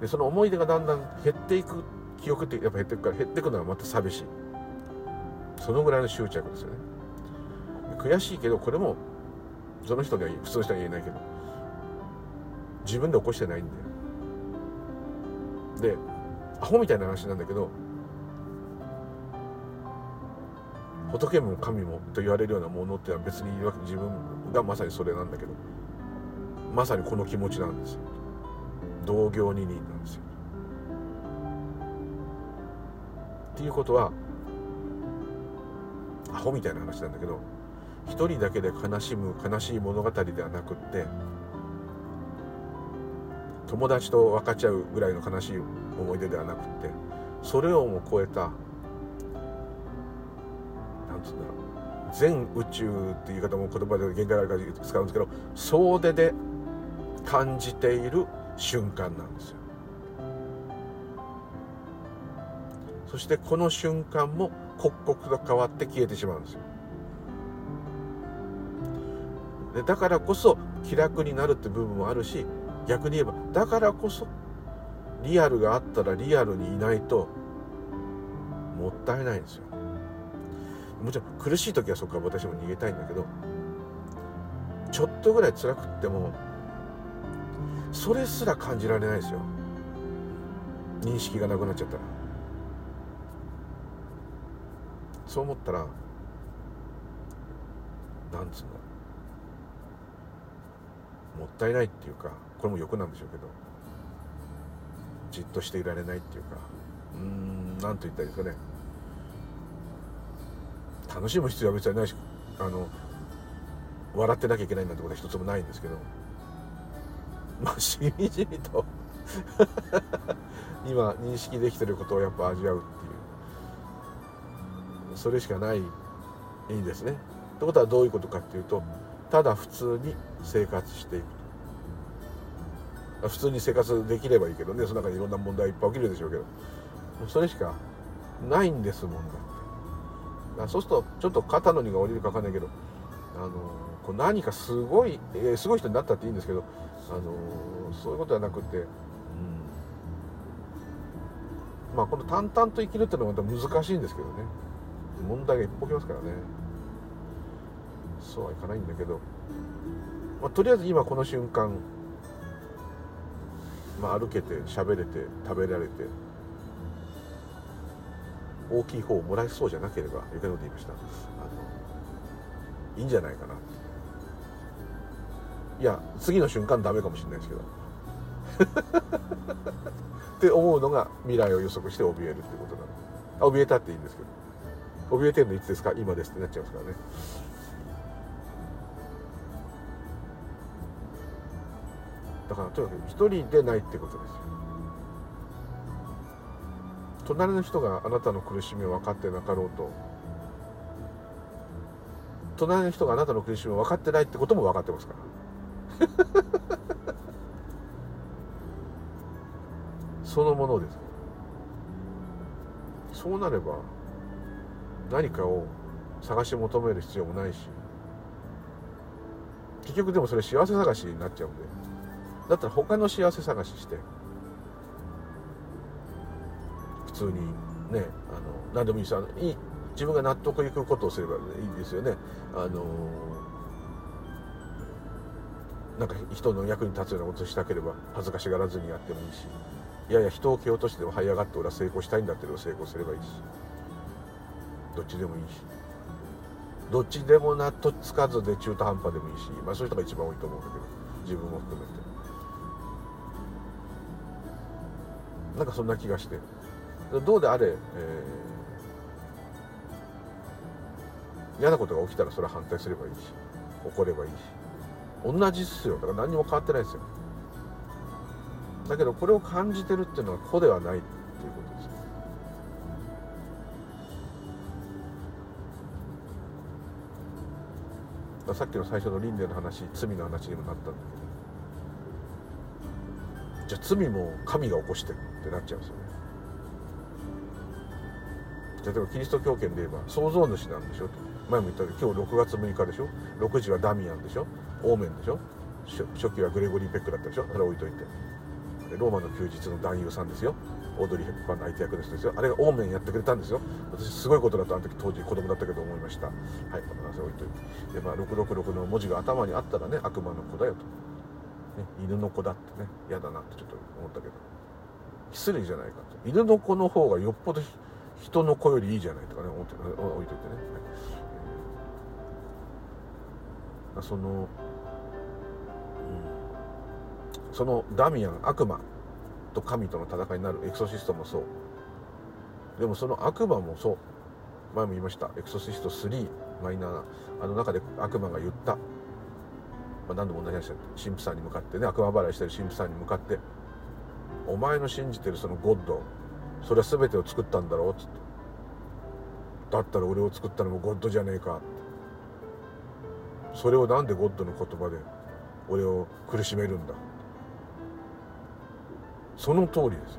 でその思い出がだんだん減っていく記憶ってやっぱ減っていくから減っていくのはまた寂しい。そのぐらいの執着ですよね。悔しいけどこれもその人には普通の人には言えないけど。自分で起こしてないんだよ。でアホみたいな話なんだけど仏も神もと言われるようなものってのは別に自分がまさにそれなんだけどまさにこの気持ちなんですよ。同業二人なんですよ。っていうことはアホみたいな話なんだけど一人だけで悲しむ悲しい物語ではなくって友達と分かっちゃうぐらいの悲しい思い出ではなくてそれをも超えたなんつうんだろう全宇宙っていう言い方も言葉で限界があるから使うんですけど総出で感じている瞬間なんですよ。そしてこの瞬間も刻々と変わって消えてしまうんですよ。でだからこそ気楽になるって部分もあるし逆に言えばだからこそリアルがあったらリアルにいないともったいないんですよ。もちろん苦しい時はそこから私も逃げたいんだけどちょっとぐらい辛くってもそれすら感じられないですよ。認識がなくなっちゃったら。そう思ったらなんつうんだもったいないっていうかこれも欲なんでしょうけど。じっとしていられないっていうか。うん何と言ったらいいですかね。楽しむ必要は別にないしあの笑ってなきゃいけないなんてことは一つもないんですけど。まあしみじみと。(laughs) 今認識できてることをやっぱ味わうっていう。それしかないいいんですね。ってことはどういうことかっていうとただ普通に生活していくと。普通に生活できればいいけどね。その中にいろんな問題いっぱい起きるでしょうけど。それしかないんですもんだって。そうするとちょっと肩の荷が下りるか分かんないけどあのこう何かすごい、えー、すごい人になったっていいんですけど、あのそういうことはなくて、うん、まあこの淡々と生きるっていうのはまた難しいんですけどね。問題がいっぱい起きますからね。そうはいかないんだけど、まあ、とりあえず今この瞬間、まあ、歩けて喋れて食べられて大きい方をもらえそうじゃなければ余計なこと言いました？あのいいんじゃないかな。いや次の瞬間ダメかもしれないですけど。(laughs) って思うのが未来を予測して怯えるってことなの。怯えたっていいんですけど。怯えてるのいつですか？今ですってなっちゃいますからね。だからとにかく一人でないってことですよ。隣の人があなたの苦しみを分かってなかろうと。隣の人があなたの苦しみを分かってないってことも分かってますから。(laughs) そのものです。そうなれば何かを探し求める必要もないし結局でもそれ幸せ探しになっちゃうんで。だったら他の幸せ探しして。普通にねあの何でもいいです。いい自分が納得いくことをすればいいんですよね。あのなんか人の役に立つようなことをしたければ恥ずかしがらずにやってもいいし。いやいや人を蹴落としても這い上がって俺は成功したいんだっていうのを成功すればいいし。どっちでもいいし。どっちでも納得つかずで中途半端でもいいし。まあそういう人が一番多いと思うんだけど。自分も含めて。なんかそんな気がして。どうであれ、えー、嫌なことが起きたらそれは反対すればいいし怒ればいいし。同じっすよ。だから何にも変わってないですよ。だけどこれを感じてるっていうのは子ではないっていうことです。さっきの最初の輪廻の話罪の話にもなったんだけど。じゃあ罪も神が起こしてるってなっちゃうんですよね。例えばキリスト教圏で言えば創造主なんでしょ前も言ったけど今日6月6日でしょ？6時はダミアンでしょ？オーメンでしょ？初期はグレゴリー・ペックだったでしょ？それ置いといて。ローマの休日の男優さんですよ。オードリー・ヘップバーンの相手役の人ですよ。あれがオーメンやってくれたんですよ。私すごいことだとあの時当時子供だったけど思いました。はいこの話置いといて。でまあ666の文字が頭にあったらね悪魔の子だよと、犬の子だってね嫌だなってちょっと思ったけど。失礼じゃないかと犬の子の方がよっぽど人の子よりいいじゃないとかね思って置いといてね、はい、そのそのダミアン悪魔と神との戦いになるエクソシストもそう。でもその悪魔もそう。前も言いました。エクソシスト3マイナー。あの中で悪魔が言った、まあ、何度も同じ話神父さんに向かってね悪魔払いしてる神父さんに向かってお前の信じてるそのゴッドそれは全てを作ったんだろうっつって。だったら俺を作ったのもゴッドじゃねえかって。それをなんでゴッドの言葉で俺を苦しめるんだ。その通りです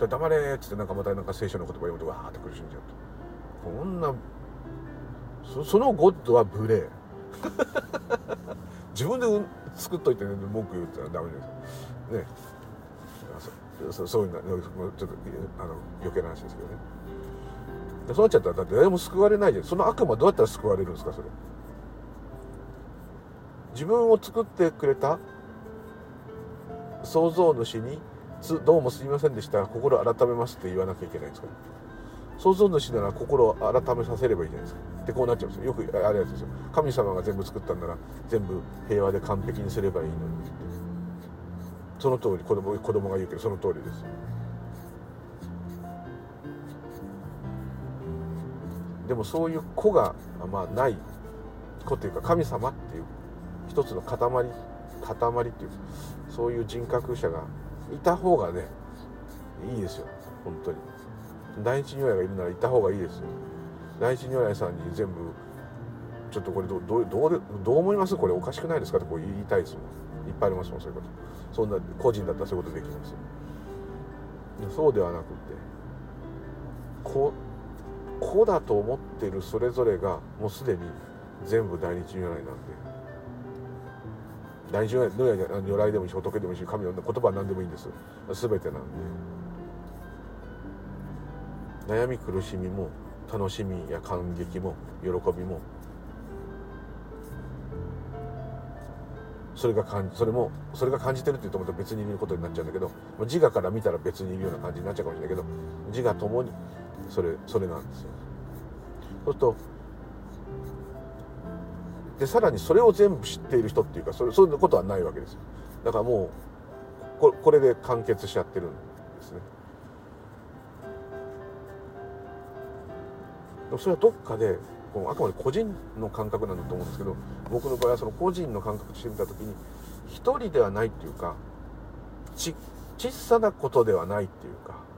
よ。黙れっつってなんかまたなんか聖書の言葉読むとわーって苦しんじゃうと。こんなそそのゴッドは無礼。(laughs) 自分で作っといて、ね、文句言うってのはダメですね。そそういうのちょっとあの余計な話ですけどね。そうなっちゃったらだって誰も救われないじゃん。その悪魔どうやったら救われるんですかそれ。自分を作ってくれた創造主にどうもすみませんでした。心改めますって言わなきゃいけないんですか？創造主なら心を改めさせればいいじゃないですか。でこうなっちゃうんですよ。よくあれやつですよ。神様が全部作ったんなら全部平和で完璧にすればいいのにってその通り子供子供が言うけどその通りですでもそういう子がまあない子っていうか神様っていう一つの塊塊っていうそういう人格者がいた方がねいいですよ。本当に。第一如来がいるならいた方がいいですよ。第一如来さんに全部ちょっとこれどどどうどう思います？これおかしくないですか？ってこう言いたいですもん。いっぱいありますもんそういうこと。そんな個人だったらそういうことできます。そうではなくて子子だと思ってるそれぞれがもうすでに全部大日如来なんで。大日如来如来でもいいし仏でもいいし神の言葉は何でもいいんです。全てなんで。悩み苦しみも楽しみや感激も喜びもそれが感それもそれが感じてるって言うとまた別にいることになっちゃうんだけど自我から見たら別にいるような感じになっちゃうかもしれないけど自我ともにそれそれなんですよ。そうするとでさらにそれを全部知っている人っていうかそれそういうことはないわけですよ。だからもうここれで完結しちゃってるんですね。それはどっかでこのあくまで個人の感覚なんだと思うんですけど僕の場合はその個人の感覚としてみた時に一人ではないっていうかち小さなことではないっていうか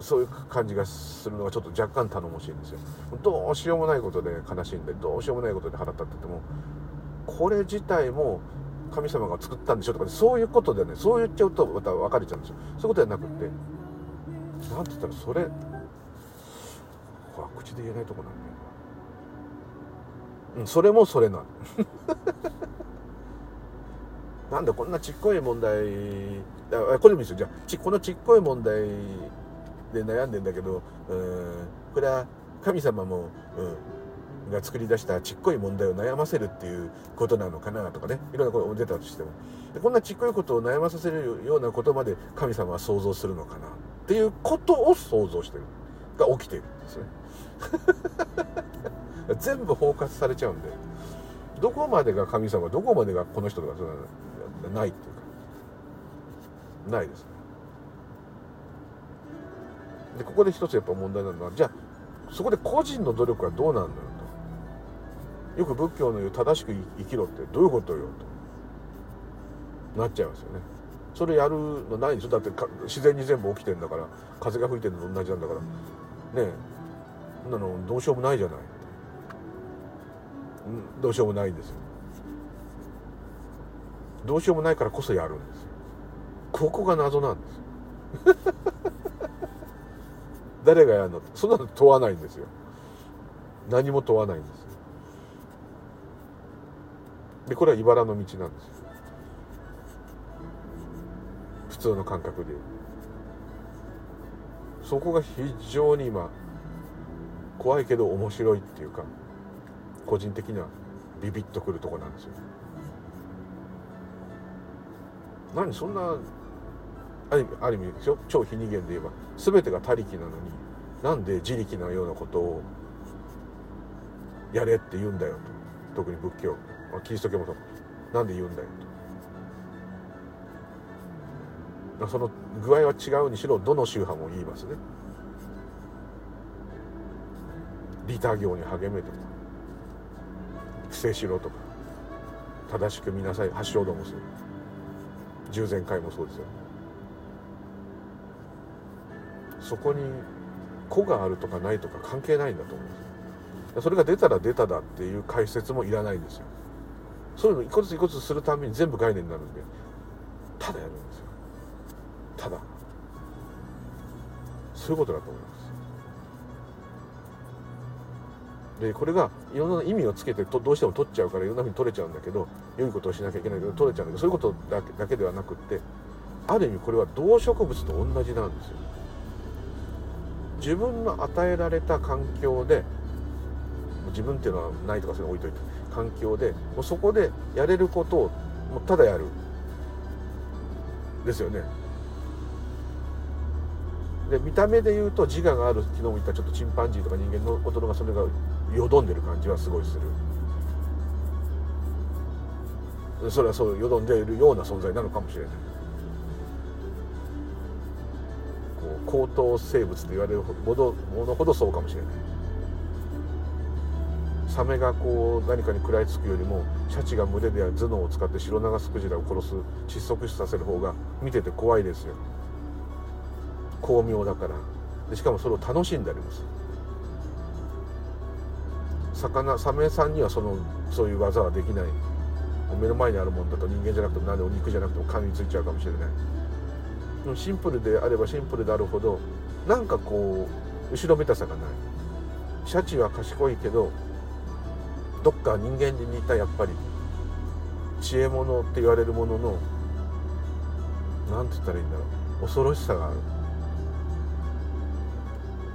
そういう感じがするのがちょっと若干頼もしいんですよ。どうしようもないことで悲しんでどうしようもないことで腹立っててもこれ自体も神様が作ったんでしょとか、ね、そういうことでねそう言っちゃうとまた分かれちゃうんですよ。そういうことじゃなくって何て言ったらそれ口で言えないとこなんだよ。うんそれもそれな (laughs) なんだこんなちっこい問題あこれもいいですよ。じゃあちこのちっこい問題で悩んでんだけどうんこれは神様も、うん、が作り出したちっこい問題を悩ませるっていうことなのかなとかね。いろんなこと出たとしても。こんなちっこいことを悩まさせるようなことまで神様は想像するのかな。っていうことを想像してる。が起きてるんですね。(laughs) 全部包括されちゃうんでどこまでが神様どこまでがこの人とかそういうのないっていうか。ないですね。でここで一つやっぱ問題なのはじゃあそこで個人の努力はどうなんだよと。よく仏教の言う正しく生きろってどういうことよと。なっちゃいますよね。それやるのないでしょだって自然に全部起きてんだから。風が吹いてるのと同じなんだから。ねそんなのどうしようもないじゃない。どうしようもないんですよ。どうしようもないからこそやるんですよ。ここが謎なんです (laughs) 誰がやるの？そんなの問わないんですよ。何も問わないんですよ。でこれは茨の道なんですよ。通の感覚でそこが非常に今怖いけど面白いっていうか個人的にはビビッとくるとこなんですよ。何そんなある意味ある意味でしょ超非二元で言えば。全てが他力なのになんで自力のようなことをやれって言うんだよと。特に仏教。キリスト教もそう。なんで言うんだよと。その具合は違うにしろどの宗派も言いますね。利他行に励めとか不正しろとか正しく見なさい発祥道もする従前会もそうですよ。そこに子があるとかないとか関係ないんだと思うんですそれが出たら出ただっていう解説もいらないんですよ。そういうの一個ずつ一個ずつするために全部概念になるんでただやるそういうことだと思います。でこれがいろんな意味をつけてとどうしても取っちゃうからいろんなふうに取れちゃうんだけど良いことをしなきゃいけないけど取れちゃうんだけどそういうことだけだけではなくってある意味これは動植物と同じなんですよ。自分の与えられた環境で自分っていうのはないとかそういうの置いといて環境でもうそこでやれることをもうただやる。ですよね。で見た目で言うと自我がある昨日も言ったちょっとチンパンジーとか人間のことのがそれがよどんでる感じはすごいする。それはそうよどんでいるような存在なのかもしれない。こう高等生物と言われるほどものほどそうかもしれない。サメがこう何かに食らいつくよりもシャチが群れで頭脳を使ってシロナガスクジラを殺す窒息死させる方が見てて怖いですよ。巧妙だから。でしかもそれを楽しんであります魚サメさんにはそのそういう技はできない。目の前にあるもんだと人間じゃなくても何でお肉じゃなくても噛みついちゃうかもしれない。シンプルであればシンプルであるほどなんかこう後ろめたさがない。シャチは賢いけどどっか人間に似たやっぱり知恵者って言われるものの何て言ったらいいんだろう。恐ろしさがある。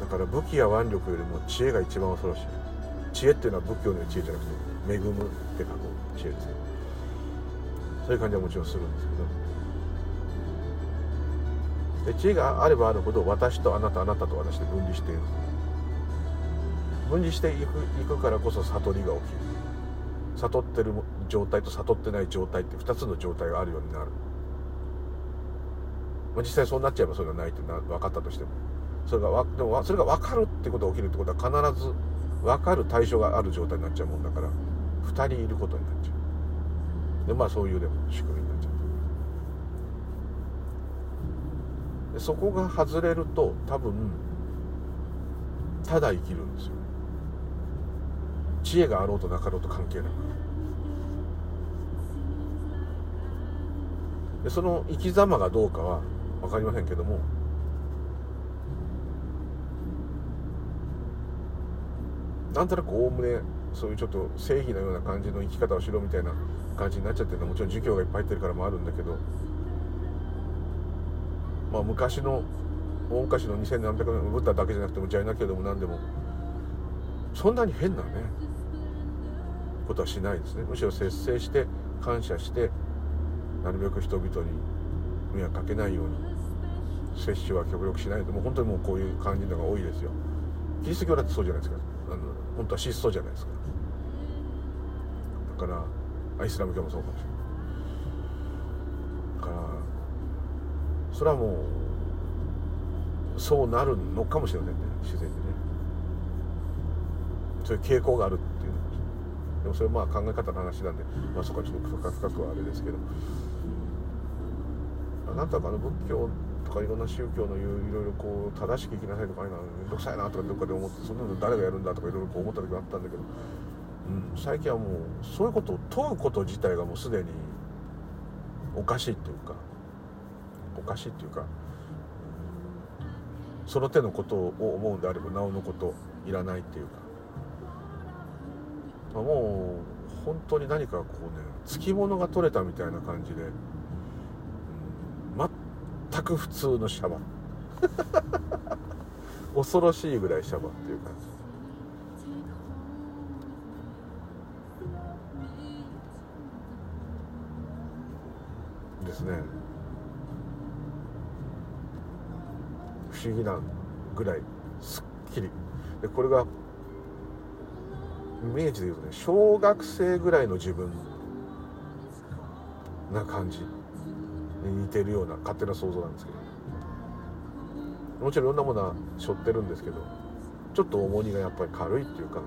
から武器や腕力よりも知恵が一番恐ろしい。知恵っていうのは仏教の知恵じゃなくて恵むって書く知恵ですねそういう感じはもちろんするんですけどで知恵があればあるほど私とあなたあなたと私で分離している分離していくいくからこそ悟りが起きる。悟ってる状態と悟ってない状態って2つの状態があるようになる、実際そうなっちゃえばそれがないってな分かったとしても。それがわでもそれが分かるってことが起きるってことは必ず分かる対象がある状態になっちゃうもんだから2人いることになっちゃう。でまあそういうでも仕組みになっちゃう。でそこが外れると多分ただ生きるんですよ。知恵があろうとなかろうと関係なく。でその生き様がどうかは分かりませんけどもなんとなくおおむねそういうちょっと正義のような感じの生き方をしろみたいな感じになっちゃってるのはもちろん儒教がいっぱい入ってるからもあるんだけどまあ昔の大昔の2700年ブッダだけじゃなくてもジャイナ教でも何でもそんなに変なねことはしないですね。むしろ節制して感謝してなるべく人々に迷惑かけないように摂取は極力しないともう本当にもうこういう感じのが多いですよ。キリスト教だってそうじゃないですか。あの本当は質素じゃないですか。だからイスラム教もそうかもしれない。だからそれはもうそうなるのかもしれませんね自然にね。そういう傾向があるっていうのでもそれはまあ考え方の話なんで、まあ、そこはちょっと深くはあれですけど。あなんとかあの仏教とかいろんな宗教の言ういろいろこう正しく生きなさいとかああいうのは面倒くさいなとかどっかで思ってそんなの誰がやるんだとかいろいろこう思った時があったんだけど、うん、最近はもうそういうことを問うこと自体がもうすでにおかしいっていうかおかしいっていうかその手のことを思うんであればなおのこといらないっていうか、まあ、もう本当に何かこうねつきものが取れたみたいな感じで、全く普通のシャバ (laughs) 恐ろしいぐらいシャバっていう感じ。ですね。不思議なぐらいすっきり。でこれがイメージで言うとね小学生ぐらいの自分な感じ。に似てるような勝手な想像なんですけど。もちろんいろんなものは背負ってるんですけどちょっと重荷がやっぱり軽いっていうか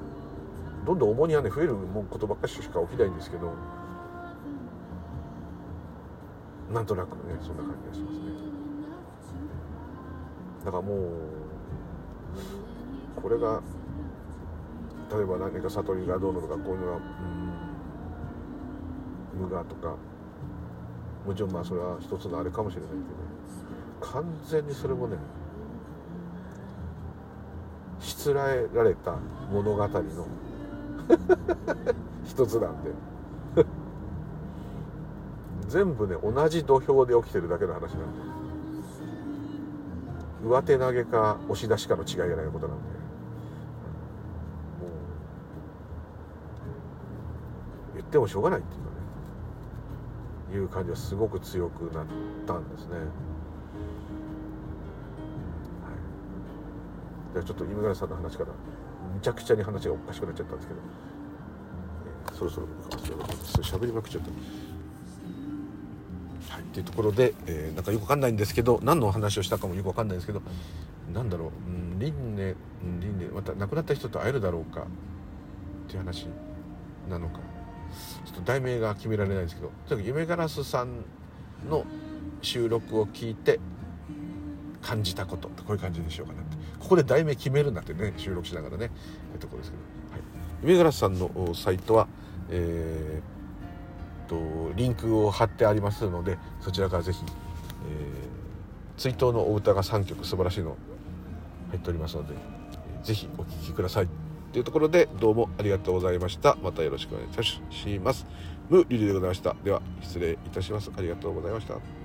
どんどん重荷はね増えることばっかりしか起きないんですけどなんとなくねそんな感じがしますね。だからもうこれが例えば何か悟りがどうなのかこういうのがうん無我とかもちろんまあそれは一つのあれかもしれないけど完全にそれもねしつらえられた物語の (laughs) 一つなんで。全部ね同じ土俵で起きてるだけの話なんで。上手投げか押し出しかの違いがないことなんで。もう言ってもしょうがないっていうか。いう感じはすごく強くなったんですね。じゃあちょっと今村さんの話からむちゃくちゃに話がおかしくなっちゃったんですけど、えー、そろそろしゃべりまくっちゃった。はい、っていうところで、えー、なんかよくわかんないんですけど何の話をしたかもよくわかんないんですけどなんだろう、うん、輪廻、輪廻。また亡くなった人と会えるだろうかっていう話なのか。ちょっと題名が決められないんですけどとにかく夢ガラスさんの収録を聞いて感じたことこういう感じにしようかなって。ここで題名決めるんだってね収録しながらねというところですけど、はい、夢ガラスさんのサイトはえーとリンクを貼ってありますのでそちらからぜひ、えー、追悼のお歌が3曲素晴らしいの入っておりますので、ぜひお聴きください。というところでどうもありがとうございました。またよろしくお願いいたします。無理でございました。では失礼いたします。ありがとうございました。